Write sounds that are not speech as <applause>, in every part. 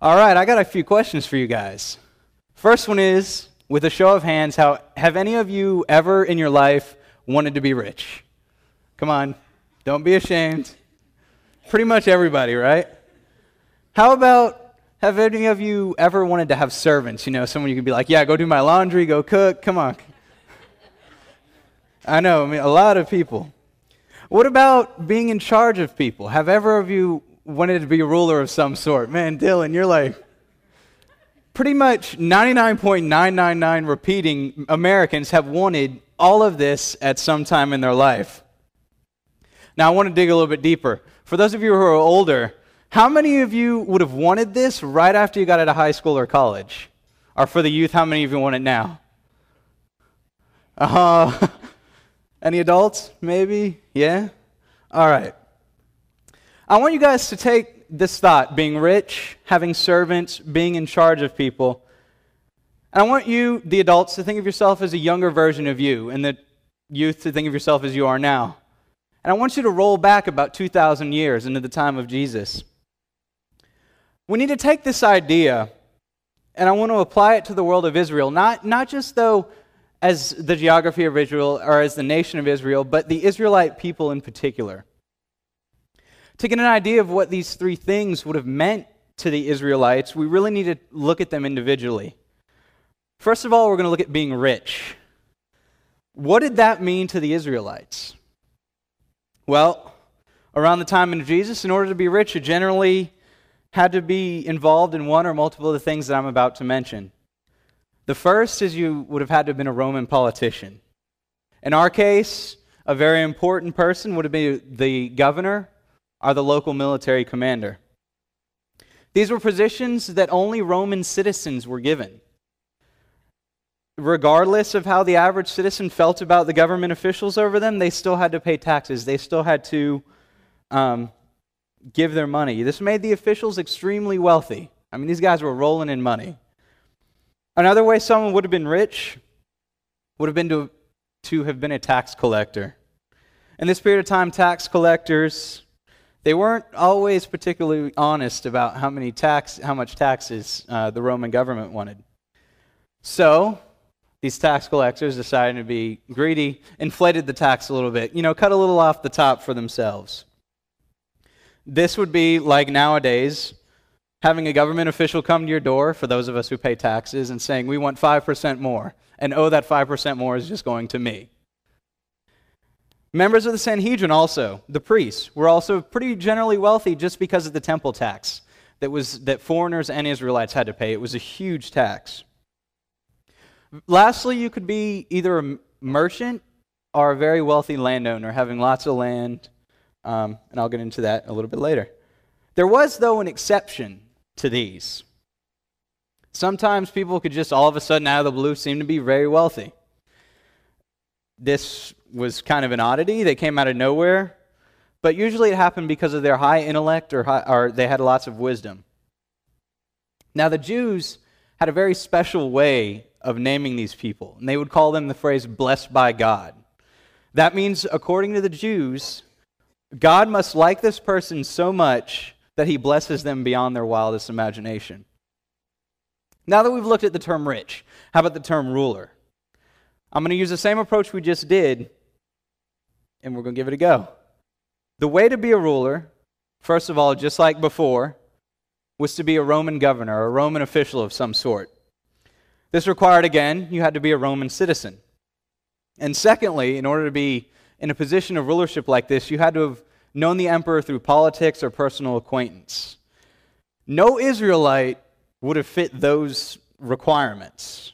All right, I got a few questions for you guys. First one is with a show of hands, how have any of you ever in your life wanted to be rich? Come on, don't be ashamed. Pretty much everybody, right? How about have any of you ever wanted to have servants? You know, someone you could be like, yeah, go do my laundry, go cook, come on. I know, I mean, a lot of people. What about being in charge of people? Have ever of you wanted to be a ruler of some sort? Man, Dylan, you're like, pretty much 99.999 repeating Americans have wanted all of this at some time in their life. Now, I want to dig a little bit deeper. For those of you who are older, how many of you would have wanted this right after you got out of high school or college? Or for the youth, how many of you want it now? Uh, <laughs> any adults? Maybe? Yeah? All right. I want you guys to take this thought being rich, having servants, being in charge of people. And I want you, the adults, to think of yourself as a younger version of you, and the youth to think of yourself as you are now. And I want you to roll back about 2,000 years into the time of Jesus. We need to take this idea and I want to apply it to the world of Israel, not, not just though as the geography of Israel or as the nation of Israel, but the Israelite people in particular. To get an idea of what these three things would have meant to the Israelites, we really need to look at them individually. First of all, we're going to look at being rich. What did that mean to the Israelites? Well, around the time of Jesus, in order to be rich, you generally had to be involved in one or multiple of the things that I'm about to mention. The first is you would have had to have been a Roman politician. In our case, a very important person would have been the governor or the local military commander. These were positions that only Roman citizens were given. Regardless of how the average citizen felt about the government officials over them, they still had to pay taxes. They still had to um, give their money. This made the officials extremely wealthy. I mean, these guys were rolling in money. Another way someone would have been rich would have been to, to have been a tax collector. In this period of time, tax collectors they weren't always particularly honest about how many tax how much taxes uh, the Roman government wanted. So these tax collectors decided to be greedy, inflated the tax a little bit, you know, cut a little off the top for themselves. This would be like nowadays having a government official come to your door, for those of us who pay taxes, and saying, We want 5% more. And oh, that 5% more is just going to me. Members of the Sanhedrin, also, the priests, were also pretty generally wealthy just because of the temple tax that, was, that foreigners and Israelites had to pay. It was a huge tax. Lastly, you could be either a merchant or a very wealthy landowner, having lots of land, um, and I'll get into that a little bit later. There was, though, an exception to these. Sometimes people could just all of a sudden, out of the blue, seem to be very wealthy. This was kind of an oddity. They came out of nowhere. But usually it happened because of their high intellect or, high, or they had lots of wisdom. Now, the Jews had a very special way of naming these people, and they would call them the phrase blessed by God. That means, according to the Jews, God must like this person so much that he blesses them beyond their wildest imagination. Now that we've looked at the term rich, how about the term ruler? I'm going to use the same approach we just did, and we're going to give it a go. The way to be a ruler, first of all, just like before, was to be a Roman governor, a Roman official of some sort. This required, again, you had to be a Roman citizen. And secondly, in order to be in a position of rulership like this, you had to have known the emperor through politics or personal acquaintance. No Israelite would have fit those requirements.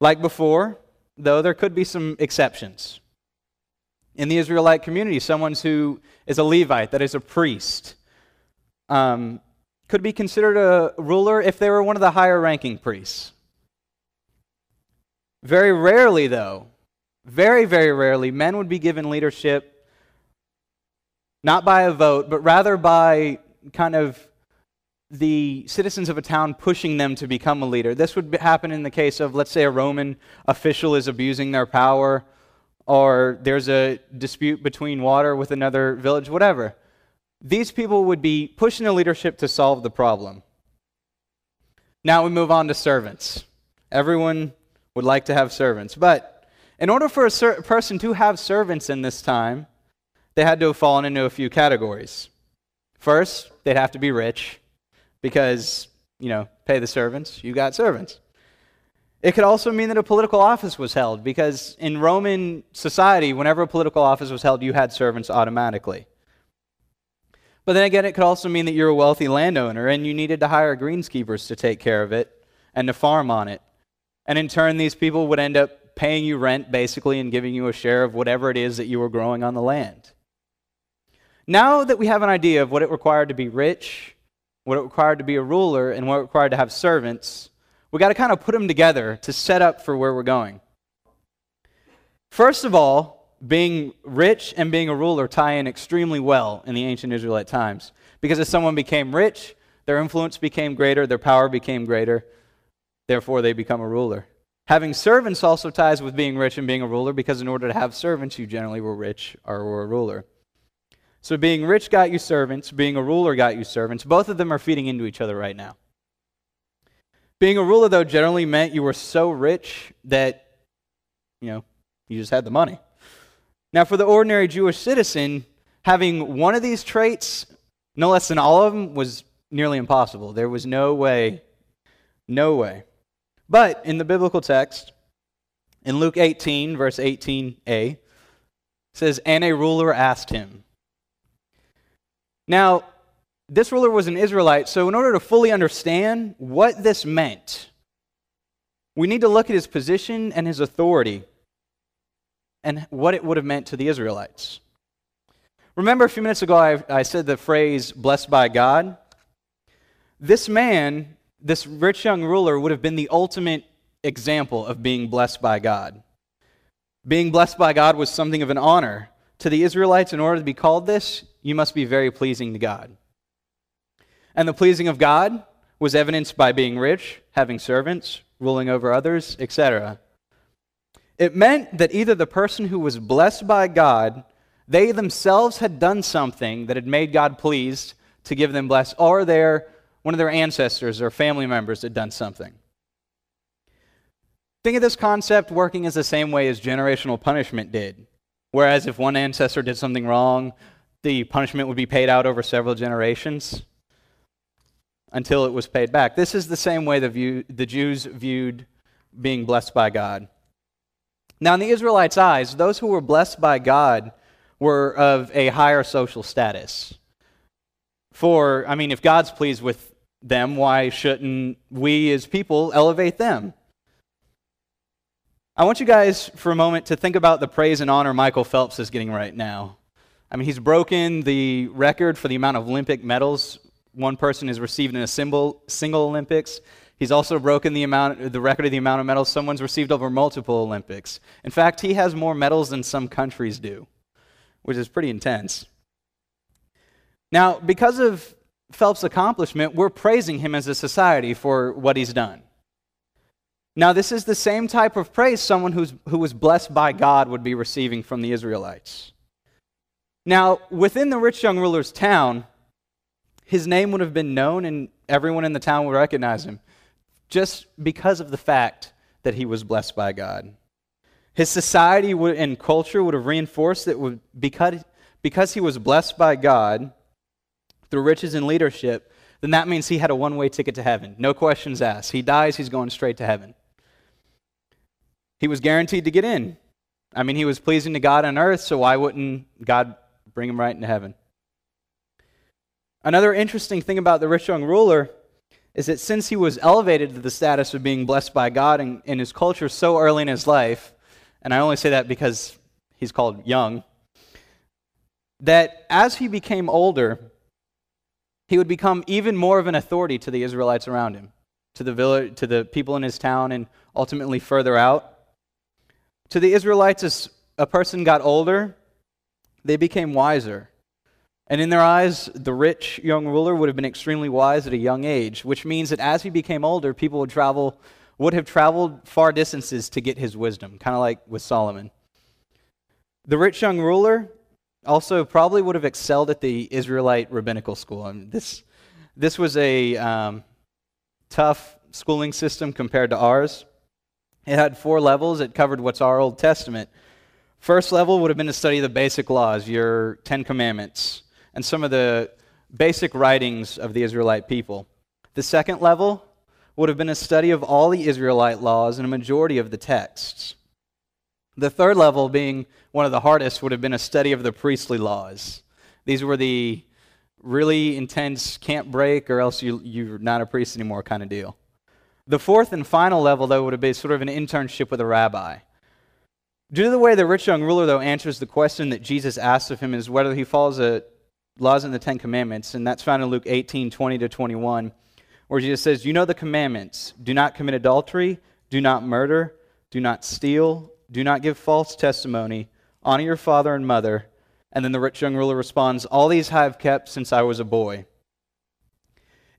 Like before, though, there could be some exceptions. In the Israelite community, someone who is a Levite, that is a priest, um, could be considered a ruler if they were one of the higher ranking priests. Very rarely, though, very, very rarely, men would be given leadership not by a vote, but rather by kind of the citizens of a town pushing them to become a leader. This would happen in the case of, let's say, a Roman official is abusing their power, or there's a dispute between water with another village, whatever. these people would be pushing the leadership to solve the problem. Now we move on to servants. Everyone would like to have servants. But in order for a ser- person to have servants in this time, they had to have fallen into a few categories. First, they'd have to be rich because, you know, pay the servants, you got servants. It could also mean that a political office was held because in Roman society, whenever a political office was held, you had servants automatically. But then again, it could also mean that you're a wealthy landowner and you needed to hire greenskeepers to take care of it and to farm on it. And in turn, these people would end up paying you rent basically and giving you a share of whatever it is that you were growing on the land. Now that we have an idea of what it required to be rich, what it required to be a ruler, and what it required to have servants, we got to kind of put them together to set up for where we're going. First of all, being rich and being a ruler tie in extremely well in the ancient Israelite times. Because as someone became rich, their influence became greater, their power became greater, therefore they become a ruler. Having servants also ties with being rich and being a ruler because in order to have servants, you generally were rich or were a ruler. So being rich got you servants, being a ruler got you servants. Both of them are feeding into each other right now. Being a ruler, though, generally meant you were so rich that, you know, you just had the money. Now, for the ordinary Jewish citizen, having one of these traits, no less than all of them, was nearly impossible. There was no way, no way. But in the biblical text, in Luke 18, verse 18a, says, And a ruler asked him. Now, this ruler was an Israelite, so in order to fully understand what this meant, we need to look at his position and his authority and what it would have meant to the Israelites. Remember a few minutes ago, I, I said the phrase blessed by God? This man, this rich young ruler, would have been the ultimate example of being blessed by God. Being blessed by God was something of an honor. To the Israelites, in order to be called this, you must be very pleasing to God. And the pleasing of God was evidenced by being rich, having servants, ruling over others, etc. It meant that either the person who was blessed by God, they themselves had done something that had made God pleased to give them bless, or their one of their ancestors or family members had done something. Think of this concept working as the same way as generational punishment did. Whereas if one ancestor did something wrong, the punishment would be paid out over several generations until it was paid back. This is the same way the, view, the Jews viewed being blessed by God. Now, in the Israelites' eyes, those who were blessed by God were of a higher social status. For, I mean, if God's pleased with them, why shouldn't we as people elevate them? I want you guys for a moment to think about the praise and honor Michael Phelps is getting right now. I mean, he's broken the record for the amount of Olympic medals one person has received in a single, Olympics. He's also broken the, amount, the record of the amount of medals someone's received over multiple Olympics. In fact, he has more medals than some countries do, which is pretty intense. Now, because of Phelps' accomplishment, we're praising him as a society for what he's done. Now, this is the same type of praise someone who's, who was blessed by God would be receiving from the Israelites. Now, within the rich young ruler's town, his name would have been known and everyone in the town would recognize him just because of the fact that he was blessed by God. His society would, and culture would have reinforced that because, because he was blessed by God through riches and leadership, then that means he had a one way ticket to heaven. No questions asked. He dies, he's going straight to heaven. He was guaranteed to get in. I mean, he was pleasing to God on earth, so why wouldn't God bring him right into heaven? Another interesting thing about the rich young ruler is that since he was elevated to the status of being blessed by God in, in his culture so early in his life, and I only say that because he's called young, that as he became older, he would become even more of an authority to the Israelites around him, to the village, to the people in his town, and ultimately further out. To the Israelites, as a person got older, they became wiser. And in their eyes, the rich young ruler would have been extremely wise at a young age, which means that as he became older, people would travel would have traveled far distances to get his wisdom, kind of like with Solomon. The rich young ruler, also probably would have excelled at the Israelite rabbinical school. I mean, this, this was a um, tough schooling system compared to ours. It had four levels. It covered what's our Old Testament. First level would have been to study of the basic laws, your Ten Commandments, and some of the basic writings of the Israelite people. The second level would have been a study of all the Israelite laws and a majority of the texts. The third level, being one of the hardest, would have been a study of the priestly laws. These were the really intense can't break or else you, you're not a priest anymore kind of deal. The fourth and final level, though, would have been sort of an internship with a rabbi. Due to the way the rich young ruler, though, answers the question that Jesus asks of him is whether he follows the laws in the Ten Commandments, and that's found in Luke 18 20 to 21, where Jesus says, You know the commandments do not commit adultery, do not murder, do not steal, do not give false testimony, honor your father and mother. And then the rich young ruler responds, All these I have kept since I was a boy.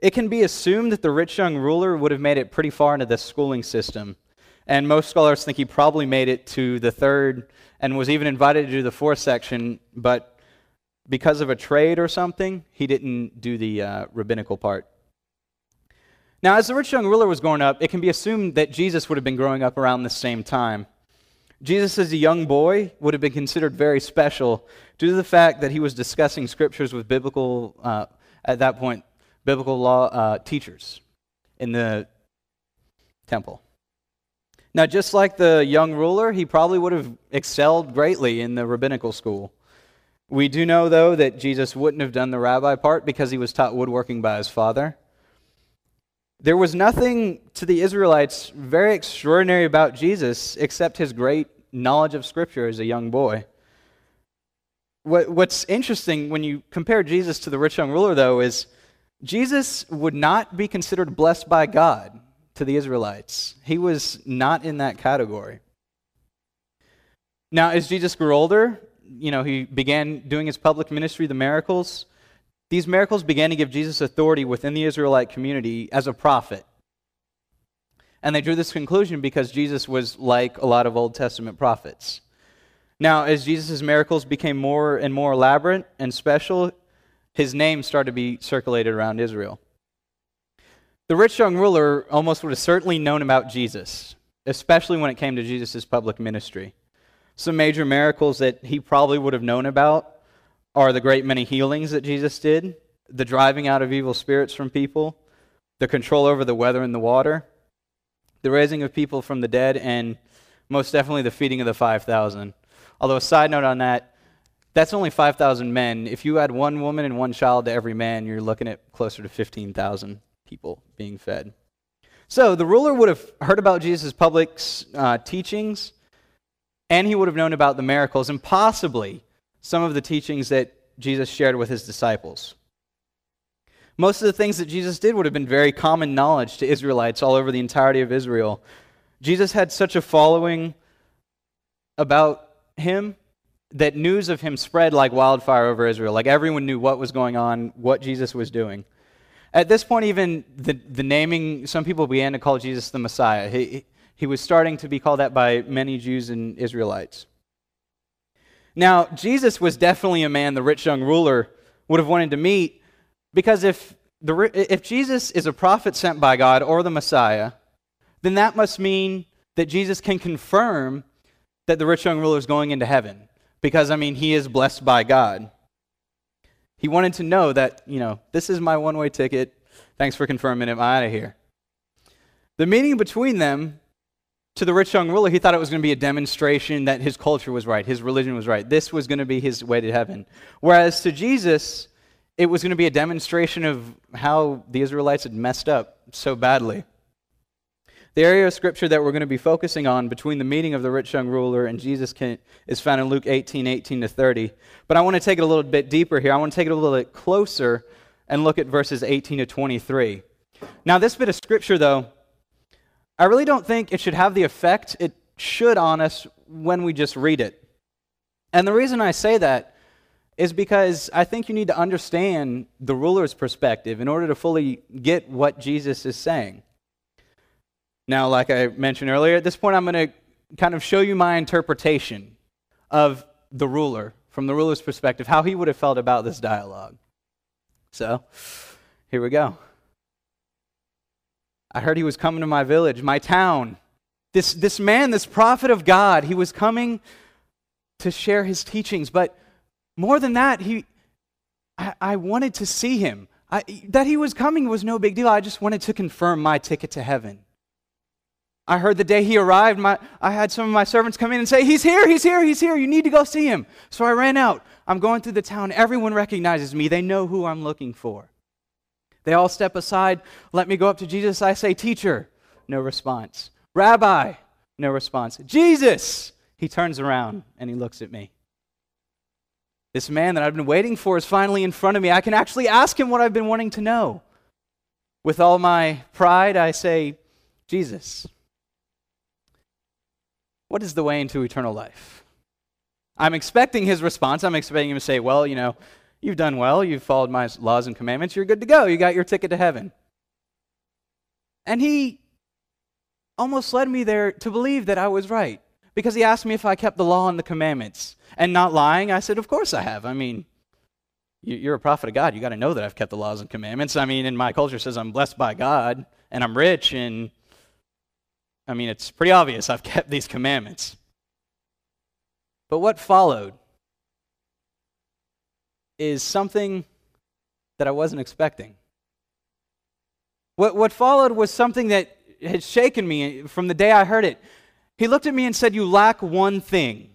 It can be assumed that the rich young ruler would have made it pretty far into the schooling system. And most scholars think he probably made it to the third and was even invited to do the fourth section, but because of a trade or something, he didn't do the uh, rabbinical part. Now, as the rich young ruler was growing up, it can be assumed that Jesus would have been growing up around the same time. Jesus, as a young boy, would have been considered very special due to the fact that he was discussing scriptures with biblical, uh, at that point, biblical law uh, teachers in the temple. Now, just like the young ruler, he probably would have excelled greatly in the rabbinical school. We do know, though, that Jesus wouldn't have done the rabbi part because he was taught woodworking by his father. There was nothing to the Israelites very extraordinary about Jesus except his great knowledge of Scripture as a young boy. What, what's interesting when you compare Jesus to the rich young ruler, though, is Jesus would not be considered blessed by God to the Israelites. He was not in that category. Now, as Jesus grew older, you know, he began doing his public ministry, the miracles. These miracles began to give Jesus authority within the Israelite community as a prophet. And they drew this conclusion because Jesus was like a lot of Old Testament prophets. Now, as Jesus' miracles became more and more elaborate and special, his name started to be circulated around Israel. The rich young ruler almost would have certainly known about Jesus, especially when it came to Jesus' public ministry. Some major miracles that he probably would have known about are the great many healings that Jesus did, the driving out of evil spirits from people, the control over the weather and the water, the raising of people from the dead, and most definitely the feeding of the 5,000. Although, a side note on that, that's only 5,000 men. If you add one woman and one child to every man, you're looking at closer to 15,000 people being fed. So the ruler would have heard about Jesus' public uh, teachings, and he would have known about the miracles, and possibly some of the teachings that Jesus shared with his disciples. Most of the things that Jesus did would have been very common knowledge to Israelites all over the entirety of Israel. Jesus had such a following about him that news of him spread like wildfire over Israel. Like everyone knew what was going on, what Jesus was doing. At this point, even the, the naming, some people began to call Jesus the Messiah. He, he was starting to be called that by many Jews and Israelites. Now, Jesus was definitely a man the rich young ruler would have wanted to meet because if, the, if Jesus is a prophet sent by God or the Messiah, then that must mean that Jesus can confirm that the rich young ruler is going into heaven because, I mean, he is blessed by God. He wanted to know that, you know, this is my one way ticket. Thanks for confirming it. I'm out of here. The meeting between them to the rich young ruler, he thought it was going to be a demonstration that his culture was right, his religion was right. This was going to be his way to heaven. Whereas to Jesus, it was going to be a demonstration of how the Israelites had messed up so badly. The area of scripture that we're going to be focusing on between the meeting of the rich young ruler and Jesus is found in Luke 18, 18 to 30. But I want to take it a little bit deeper here. I want to take it a little bit closer and look at verses 18 to 23. Now, this bit of scripture, though, I really don't think it should have the effect it should on us when we just read it. And the reason I say that is because I think you need to understand the ruler's perspective in order to fully get what Jesus is saying. Now, like I mentioned earlier, at this point, I'm going to kind of show you my interpretation of the ruler from the ruler's perspective, how he would have felt about this dialogue. So, here we go. I heard he was coming to my village, my town. This, this man, this prophet of God, he was coming to share his teachings. But more than that, he, I, I wanted to see him. I, that he was coming was no big deal. I just wanted to confirm my ticket to heaven. I heard the day he arrived, my, I had some of my servants come in and say, He's here, he's here, he's here. You need to go see him. So I ran out. I'm going through the town. Everyone recognizes me, they know who I'm looking for. They all step aside, let me go up to Jesus. I say, Teacher, no response. Rabbi, no response. Jesus, he turns around and he looks at me. This man that I've been waiting for is finally in front of me. I can actually ask him what I've been wanting to know. With all my pride, I say, Jesus, what is the way into eternal life? I'm expecting his response. I'm expecting him to say, Well, you know, you've done well. You've followed my laws and commandments. You're good to go. You got your ticket to heaven. And he almost led me there to believe that I was right because he asked me if I kept the law and the commandments. And not lying, I said, Of course I have. I mean, you're a prophet of God. You got to know that I've kept the laws and commandments. I mean, in my culture says I'm blessed by God and I'm rich and I mean, it's pretty obvious I've kept these commandments. But what followed is something that I wasn't expecting. What, what followed was something that had shaken me from the day I heard it. He looked at me and said, You lack one thing.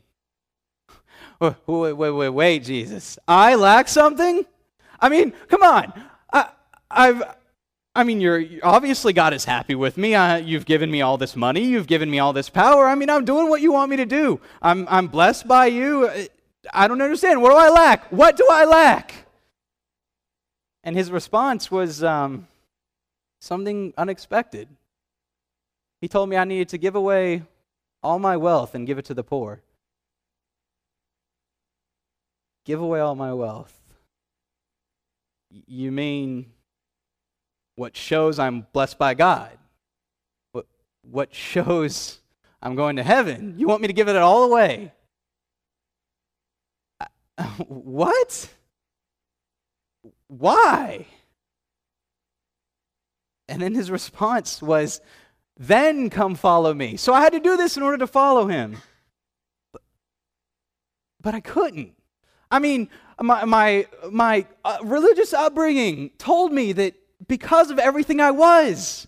<laughs> Wait, wait, wait, wait, Jesus. I lack something? I mean, come on. I, I've, I mean, you're obviously God is happy with me. Uh, you've given me all this money. You've given me all this power. I mean, I'm doing what you want me to do. I'm, I'm blessed by you. I don't understand. What do I lack? What do I lack? And his response was um, something unexpected. He told me I needed to give away all my wealth and give it to the poor. Give away all my wealth. You mean what shows I'm blessed by God? What, what shows I'm going to heaven? You want me to give it all away? <laughs> what? Why? And then his response was, Then come follow me. So I had to do this in order to follow him. But, but I couldn't. I mean, my, my, my uh, religious upbringing told me that because of everything I was,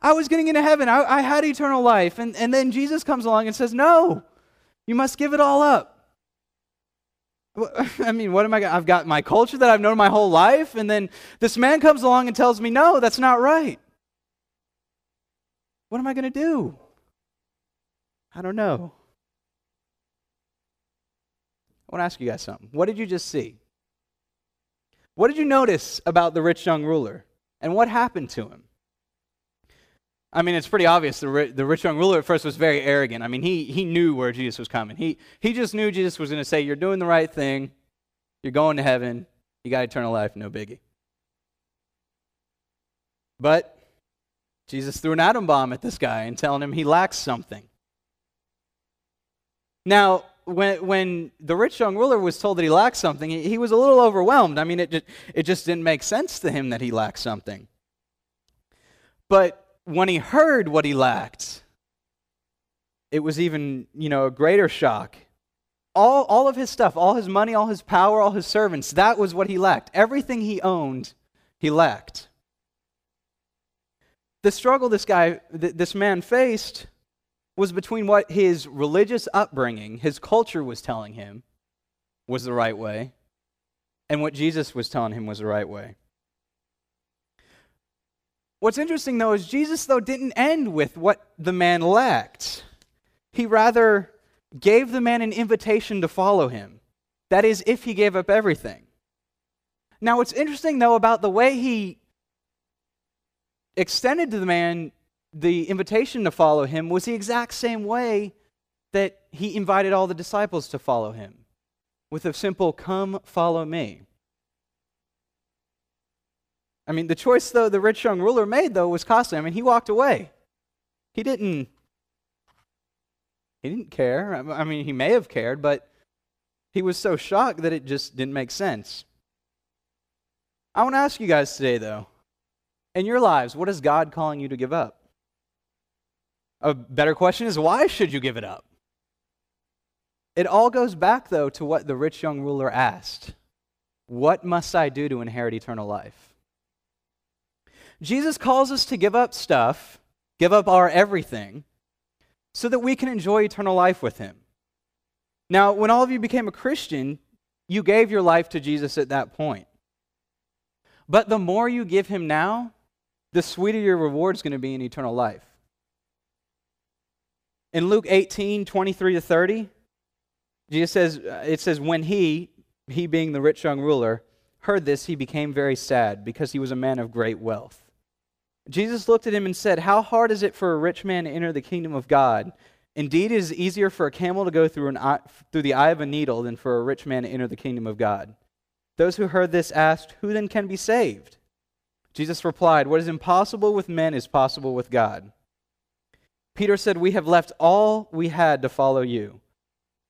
I was getting into heaven. I, I had eternal life. And, and then Jesus comes along and says, No, you must give it all up. <laughs> I mean, what am I? I've got my culture that I've known my whole life, and then this man comes along and tells me, "No, that's not right." What am I going to do? I don't know. I want to ask you guys something. What did you just see? What did you notice about the rich young ruler? And what happened to him? I mean, it's pretty obvious. The, the rich young ruler at first was very arrogant. I mean, he, he knew where Jesus was coming. He, he just knew Jesus was going to say, You're doing the right thing. You're going to heaven. You got eternal life. No biggie. But Jesus threw an atom bomb at this guy and telling him he lacks something. Now, when, when the rich young ruler was told that he lacked something, he, he was a little overwhelmed. I mean, it just, it just didn't make sense to him that he lacked something. But when he heard what he lacked, it was even, you know, a greater shock. All, all of his stuff, all his money, all his power, all his servants, that was what he lacked. Everything he owned, he lacked. The struggle this guy, th- this man faced was between what his religious upbringing, his culture was telling him was the right way, and what Jesus was telling him was the right way. What's interesting though is Jesus though didn't end with what the man lacked. He rather gave the man an invitation to follow him. That is if he gave up everything. Now what's interesting though about the way he extended to the man the invitation to follow him was the exact same way that he invited all the disciples to follow him with a simple, Come, follow me. I mean, the choice, though, the rich young ruler made, though, was costly. I mean, he walked away. He didn't. He didn't care. I mean, he may have cared, but He was so shocked that it just didn't make sense. I want to ask you guys today, though, in your lives, what is God calling you to give up? A better question is, why should you give it up? It all goes back, though, to what the rich young ruler asked What must I do to inherit eternal life? Jesus calls us to give up stuff, give up our everything, so that we can enjoy eternal life with Him. Now, when all of you became a Christian, you gave your life to Jesus at that point. But the more you give Him now, the sweeter your reward is going to be in eternal life. In Luke 18 23 to 30, Jesus says, uh, it says, when he, he being the rich young ruler, heard this, he became very sad because he was a man of great wealth. Jesus looked at him and said, How hard is it for a rich man to enter the kingdom of God? Indeed, it is easier for a camel to go through, an eye, through the eye of a needle than for a rich man to enter the kingdom of God. Those who heard this asked, Who then can be saved? Jesus replied, What is impossible with men is possible with God. Peter said, We have left all we had to follow you.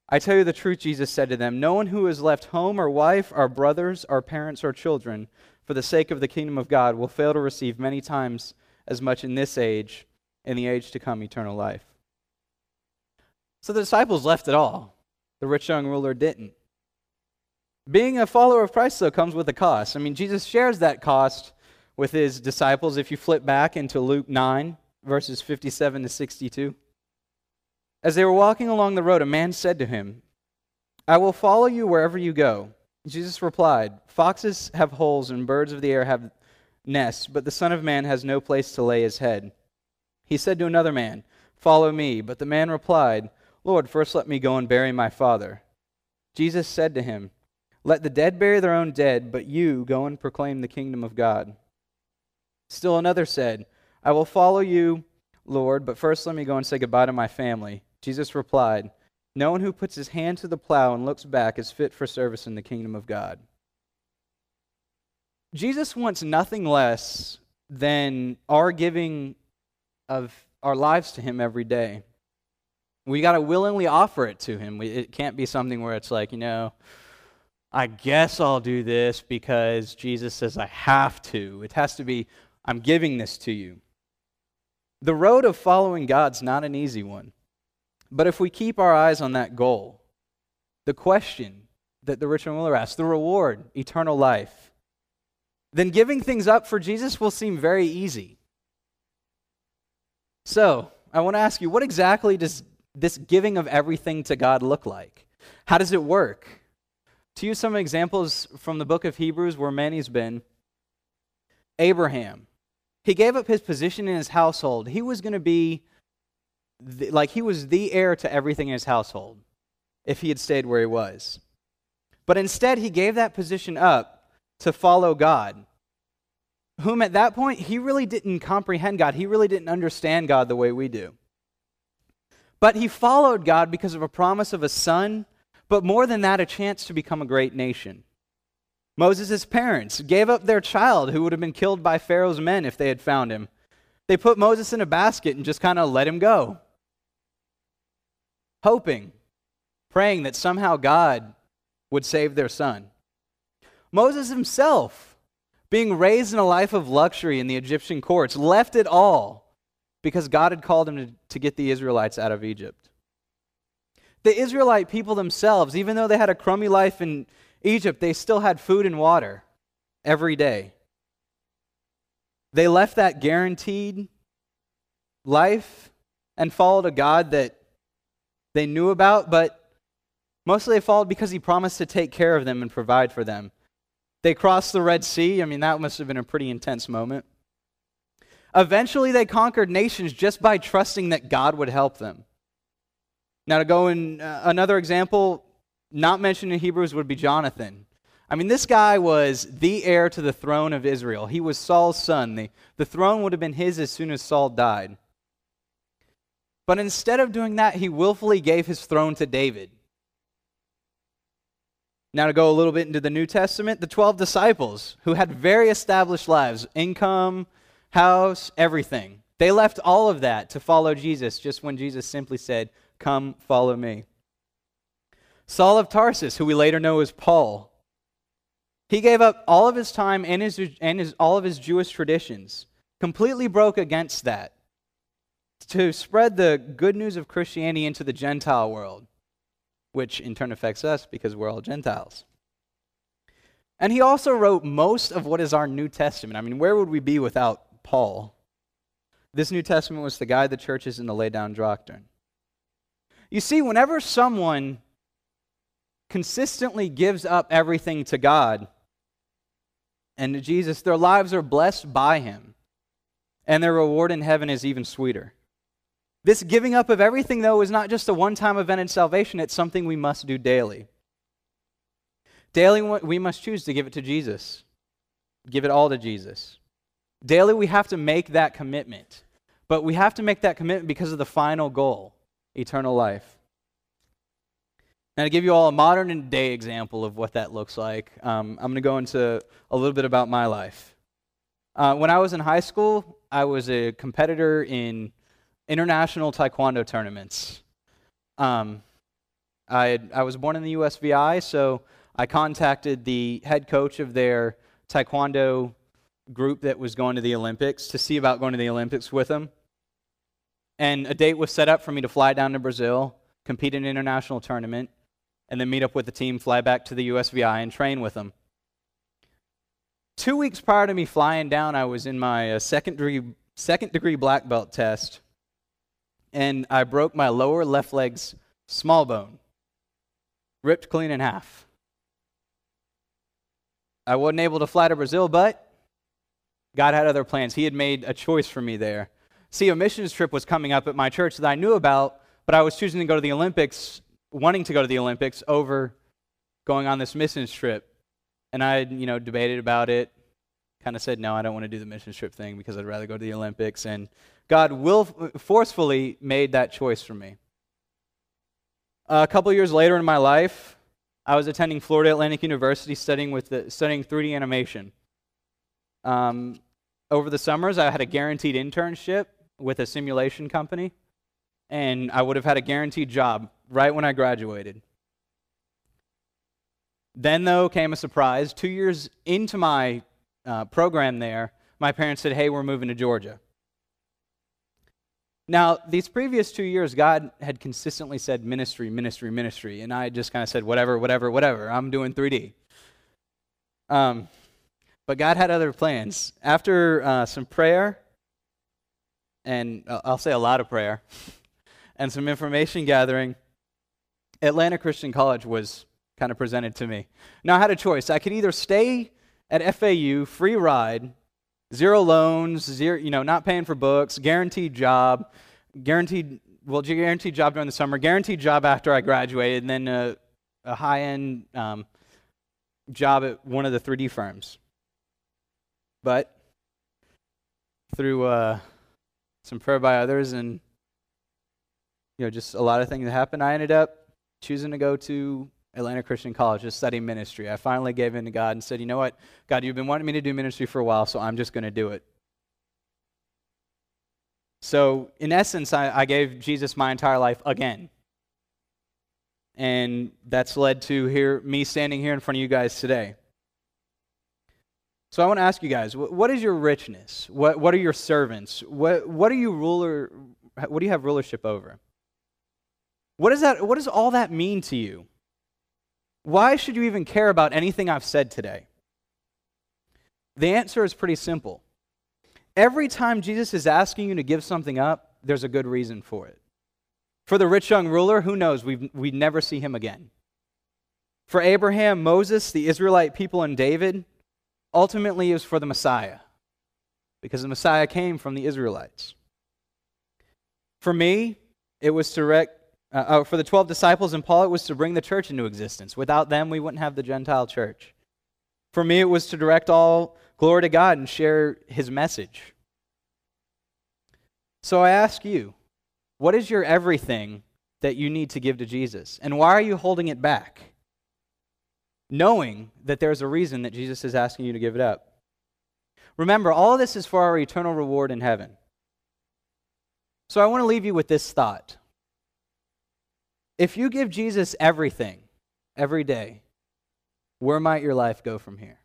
I tell you the truth, Jesus said to them, No one who has left home or wife, or brothers, or parents, or children, for the sake of the kingdom of God, will fail to receive many times as much in this age, in the age to come, eternal life. So the disciples left it all. The rich young ruler didn't. Being a follower of Christ, though, comes with a cost. I mean, Jesus shares that cost with his disciples. If you flip back into Luke 9, verses 57 to 62. As they were walking along the road, a man said to him, I will follow you wherever you go. Jesus replied, Foxes have holes and birds of the air have nests, but the Son of Man has no place to lay his head. He said to another man, Follow me. But the man replied, Lord, first let me go and bury my father. Jesus said to him, Let the dead bury their own dead, but you go and proclaim the kingdom of God. Still another said, I will follow you, Lord, but first let me go and say goodbye to my family. Jesus replied, No one who puts his hand to the plow and looks back is fit for service in the kingdom of God. Jesus wants nothing less than our giving of our lives to him every day. We got to willingly offer it to him. it can't be something where it's like, you know, I guess I'll do this because Jesus says I have to. It has to be, I'm giving this to you. The road of following God's not an easy one. But if we keep our eyes on that goal, the question that the rich ruler asked, the reward, eternal life, then giving things up for Jesus will seem very easy. So, I want to ask you, what exactly does this giving of everything to God look like? How does it work? To use some examples from the book of Hebrews where many's been, Abraham, he gave up his position in his household. He was going to be the, like he was the heir to everything in his household if he had stayed where he was. But instead, he gave that position up to follow God, whom at that point he really didn't comprehend God. He really didn't understand God the way we do. But he followed God because of a promise of a son, but more than that, a chance to become a great nation. Moses' parents gave up their child who would have been killed by Pharaoh's men if they had found him. They put Moses in a basket and just kind of let him go, hoping, praying that somehow God would save their son. Moses himself, being raised in a life of luxury in the Egyptian courts, left it all because God had called him to, get the Israelites out of Egypt. The Israelite people themselves, even though they had a crummy life in Egypt, they still had food and water every day. They left that guaranteed life and followed a God that they knew about, but mostly they followed because he promised to take care of them and provide for them. They crossed the Red Sea. I mean, that must have been a pretty intense moment. Eventually, they conquered nations just by trusting that God would help them. Now, to go in uh, another example, not mentioned in Hebrews, would be Jonathan. I mean, this guy was the heir to the throne of Israel. He was Saul's son. The, the throne would have been his as soon as Saul died. But instead of doing that, he willfully gave his throne to David. Now, to go a little bit into the New Testament, the 12 disciples who had very established lives, income, house, everything. They left all of that to follow Jesus just when Jesus simply said, Come, follow me. Saul of Tarsus, who we later know as Paul. He gave up all of his time and, his, and his, all of his Jewish traditions, completely broke against that, to spread the good news of Christianity into the Gentile world, which in turn affects us because we're all Gentiles. And he also wrote most of what is our New Testament. I mean, where would we be without Paul? This New Testament was to guide the churches in the lay down doctrine. You see, whenever someone consistently gives up everything to God and to Jesus, their lives are blessed by Him, and their reward in heaven is even sweeter. This giving up of everything, though, is not just a one time event in salvation, it's something we must do daily. Daily, we must choose to give it to Jesus, give it all to Jesus. Daily, we have to make that commitment. But we have to make that commitment because of the final goal eternal life. Now, to give you all a modern and day example of what that looks like, um, I'm going to go into a little bit about my life. Uh, when I was in high school, I was a competitor in international taekwondo tournaments. Um, I, I was born in the USVI, so I contacted the head coach of their taekwondo group that was going to the Olympics to see about going to the Olympics with them. And a date was set up for me to fly down to Brazil, compete in an international tournament, and then meet up with the team, fly back to the USVI, and train with them. Two weeks prior to me flying down, I was in my uh, second, degree, second degree black belt test, and I broke my lower left leg's small bone, ripped clean in half. I wasn't able to fly to Brazil, but God had other plans. He had made a choice for me there. See, a missions trip was coming up at my church that I knew about, but I was choosing to go to the Olympics, wanting to go to the Olympics over going on this missions trip. And I, you know, debated about it, kind of said, no, I don't want to do the missions trip thing because I'd rather go to the Olympics. And God will forcefully made that choice for me. a couple years later in my life, I was attending Florida Atlantic University studying, with the, studying 3D animation. Um, over the summers, I had a guaranteed internship with a simulation company, and I would have had a guaranteed job right when I graduated. Then, though, came a surprise. Two years into my uh, program there, my parents said, Hey, we're moving to Georgia. Now, these previous two years, God had consistently said ministry, ministry, ministry, and I just kind of said, whatever, whatever, whatever. I'm doing 3D. Um, but God had other plans. After uh, some prayer, and I'll say a lot of prayer, <laughs> and some information gathering, Atlanta Christian College was kind of presented to me. Now, I had a choice. I could either stay at FAU, free ride, Zero loans, zero, you know, not paying for books, guaranteed job, guaranteed, well, guaranteed job during the summer, guaranteed job after I graduated, and then a, a high end um, job at one of the 3D firms. But through uh, some prayer by others and you know just a lot of things that happened, I ended up choosing to go to Atlanta Christian College to study ministry. I finally gave in to God and said, You know what? God, you've been wanting me to do ministry for a while, so I'm just going to do it. So, in essence, I, I, gave Jesus my entire life again. And that's led to here, me standing here in front of you guys today. So, I want to ask you guys what is your richness? What, what are your servants? What, what, are you ruler, what do you have rulership over? What, is that, what does all that mean to you? Why should you even care about anything I've said today? The answer is pretty simple. Every time Jesus is asking you to give something up, there's a good reason for it. For the rich young ruler, who knows? we we never see him again. For Abraham, Moses, the Israelite people, and David, ultimately it was for the Messiah, because the Messiah came from the Israelites. For me, it was to rec- uh, for the 12 disciples and Paul, it was to bring the church into existence. Without them, we wouldn't have the Gentile church. For me, it was to direct all glory to God and share his message. So I ask you, what is your everything that you need to give to Jesus? And why are you holding it back? Knowing that there's a reason that Jesus is asking you to give it up. Remember, all of this is for our eternal reward in heaven. So I want to leave you with this thought. If you give Jesus everything, every day, where might your life go from here?